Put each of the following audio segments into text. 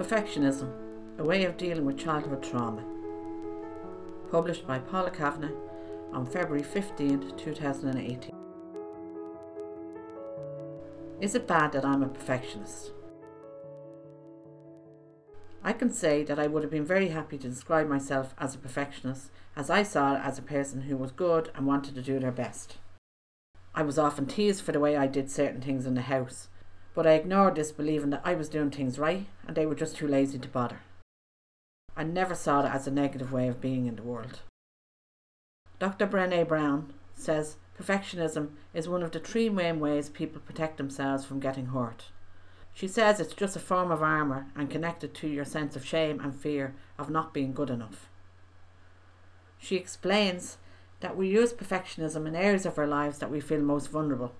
Perfectionism A Way of Dealing with Childhood Trauma. Published by Paula Kavanagh on February 15, 2018. Is it bad that I'm a perfectionist? I can say that I would have been very happy to describe myself as a perfectionist, as I saw it as a person who was good and wanted to do their best. I was often teased for the way I did certain things in the house, but I ignored this, believing that I was doing things right and they were just too lazy to bother. I never saw it as a negative way of being in the world. Dr. Brené Brown says perfectionism is one of the three main ways people protect themselves from getting hurt. She says it's just a form of armour and connected to your sense of shame and fear of not being good enough. She explains that we use perfectionism in areas of our lives that we feel most vulnerable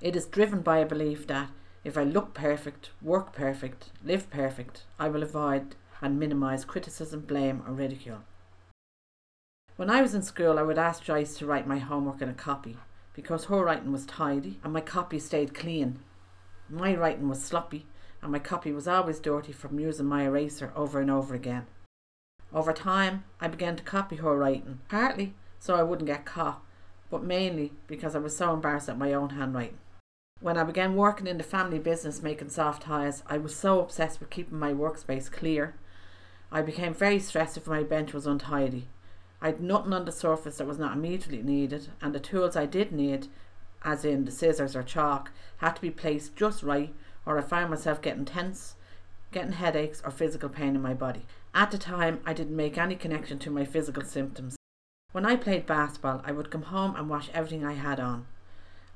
it is driven by a belief that if I look perfect, work perfect, live perfect, I will avoid and minimise criticism, blame, or ridicule. When I was in school, I would ask Joyce to write my homework in a copy because her writing was tidy and my copy stayed clean. My writing was sloppy and my copy was always dirty from using my eraser over and over again. Over time, I began to copy her writing, partly so I wouldn't get caught, but mainly because I was so embarrassed at my own handwriting. When I began working in the family business making soft ties, I was so obsessed with keeping my workspace clear. I became very stressed if my bench was untidy. I had nothing on the surface that was not immediately needed, and the tools I did need, as in the scissors or chalk, had to be placed just right, or I found myself getting tense, getting headaches, or physical pain in my body. At the time, I didn't make any connection to my physical symptoms. When I played basketball, I would come home and wash everything I had on.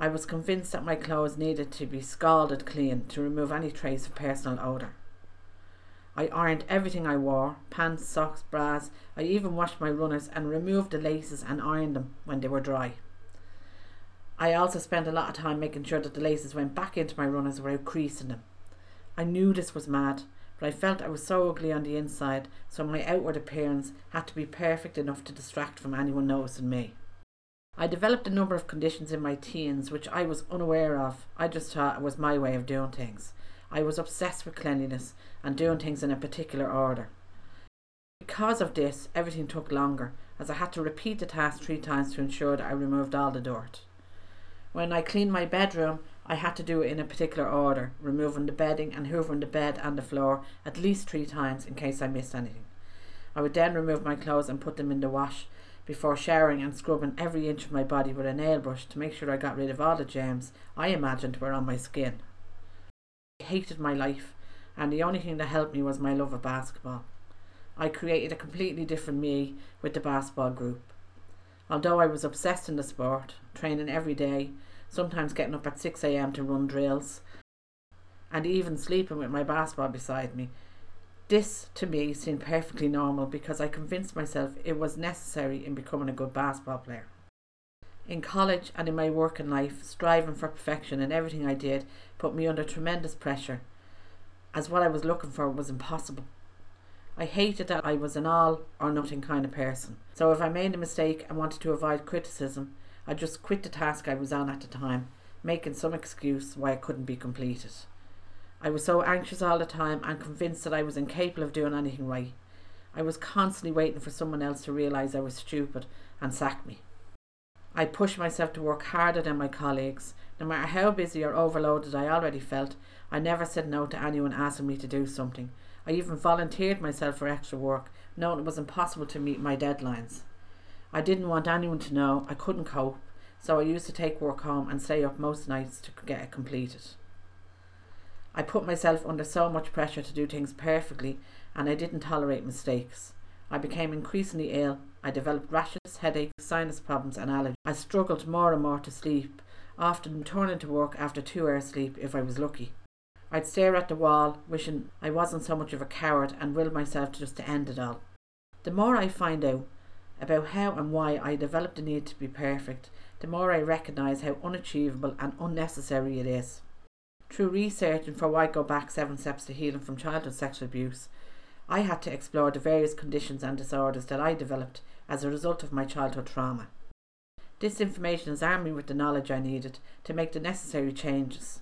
I was convinced that my clothes needed to be scalded clean to remove any trace of personal odour. I ironed everything I wore pants, socks, bras. I even washed my runners and removed the laces and ironed them when they were dry. I also spent a lot of time making sure that the laces went back into my runners without creasing them. I knew this was mad, but I felt I was so ugly on the inside, so my outward appearance had to be perfect enough to distract from anyone noticing me. I developed a number of conditions in my teens which I was unaware of. I just thought it was my way of doing things. I was obsessed with cleanliness and doing things in a particular order. Because of this, everything took longer, as I had to repeat the task three times to ensure that I removed all the dirt. When I cleaned my bedroom, I had to do it in a particular order, removing the bedding and hoovering the bed and the floor at least three times in case I missed anything. I would then remove my clothes and put them in the wash before showering and scrubbing every inch of my body with a nail brush to make sure I got rid of all the germs I imagined were on my skin. I hated my life, and the only thing that helped me was my love of basketball. I created a completely different me with the basketball group. Although I was obsessed in the sport, training every day, sometimes getting up at 6am to run drills, and even sleeping with my basketball beside me, this to me seemed perfectly normal because I convinced myself it was necessary in becoming a good basketball player. In college and in my working life, striving for perfection in everything I did put me under tremendous pressure, as what I was looking for was impossible. I hated that I was an all or nothing kind of person, so if I made a mistake and wanted to avoid criticism, I just quit the task I was on at the time, making some excuse why it couldn't be completed. I was so anxious all the time and convinced that I was incapable of doing anything right. I was constantly waiting for someone else to realise I was stupid and sack me. I pushed myself to work harder than my colleagues. No matter how busy or overloaded I already felt, I never said no to anyone asking me to do something. I even volunteered myself for extra work, knowing it was impossible to meet my deadlines. I didn't want anyone to know I couldn't cope, so I used to take work home and stay up most nights to get it completed. I put myself under so much pressure to do things perfectly and I didn't tolerate mistakes. I became increasingly ill. I developed rashes, headaches, sinus problems, and allergies. I struggled more and more to sleep, often turning to work after two hours sleep if I was lucky. I'd stare at the wall, wishing I wasn't so much of a coward and will myself just to end it all. The more I find out about how and why I developed the need to be perfect, the more I recognise how unachievable and unnecessary it is. Through research and for why go back seven steps to healing from childhood sexual abuse, I had to explore the various conditions and disorders that I developed as a result of my childhood trauma. This information has armed me with the knowledge I needed to make the necessary changes.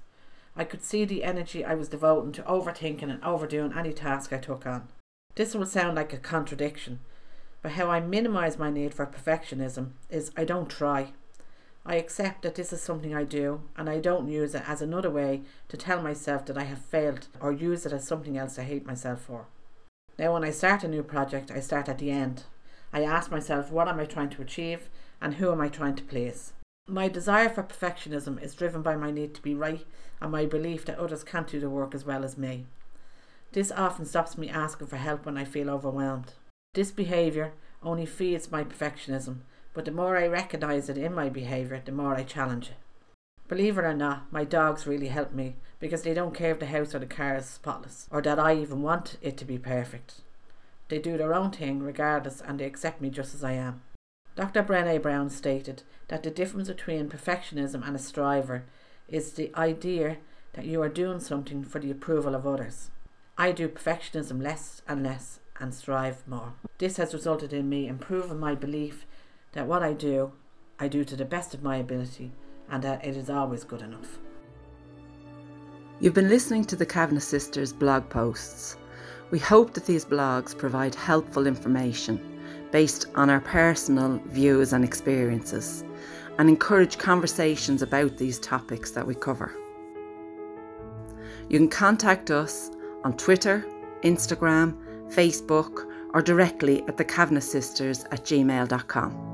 I could see the energy I was devoting to overthinking and overdoing any task I took on. This will sound like a contradiction, but how I minimise my need for perfectionism is I don't try. I accept that this is something I do and I don't use it as another way to tell myself that I have failed or use it as something else I hate myself for. Now, when I start a new project, I start at the end. I ask myself, what am I trying to achieve and who am I trying to please? My desire for perfectionism is driven by my need to be right and my belief that others can't do the work as well as me. This often stops me asking for help when I feel overwhelmed. This behaviour only feeds my perfectionism, but the more I recognise it in my behaviour, the more I challenge it. Believe it or not, my dogs really help me because they don't care if the house or the car is spotless or that I even want it to be perfect. They do their own thing regardless and they accept me just as I am. Dr. Brené Brown stated that the difference between perfectionism and a striver is the idea that you are doing something for the approval of others. I do perfectionism less and less and strive more. This has resulted in me improving my belief that what I do, I do to the best of my ability and that it is always good enough. You've been listening to the Kavanagh Sisters blog posts. We hope that these blogs provide helpful information based on our personal views and experiences and encourage conversations about these topics that we cover. You can contact us on Twitter, Instagram, Facebook, or directly at the Kavanagh Sisters at gmail.com.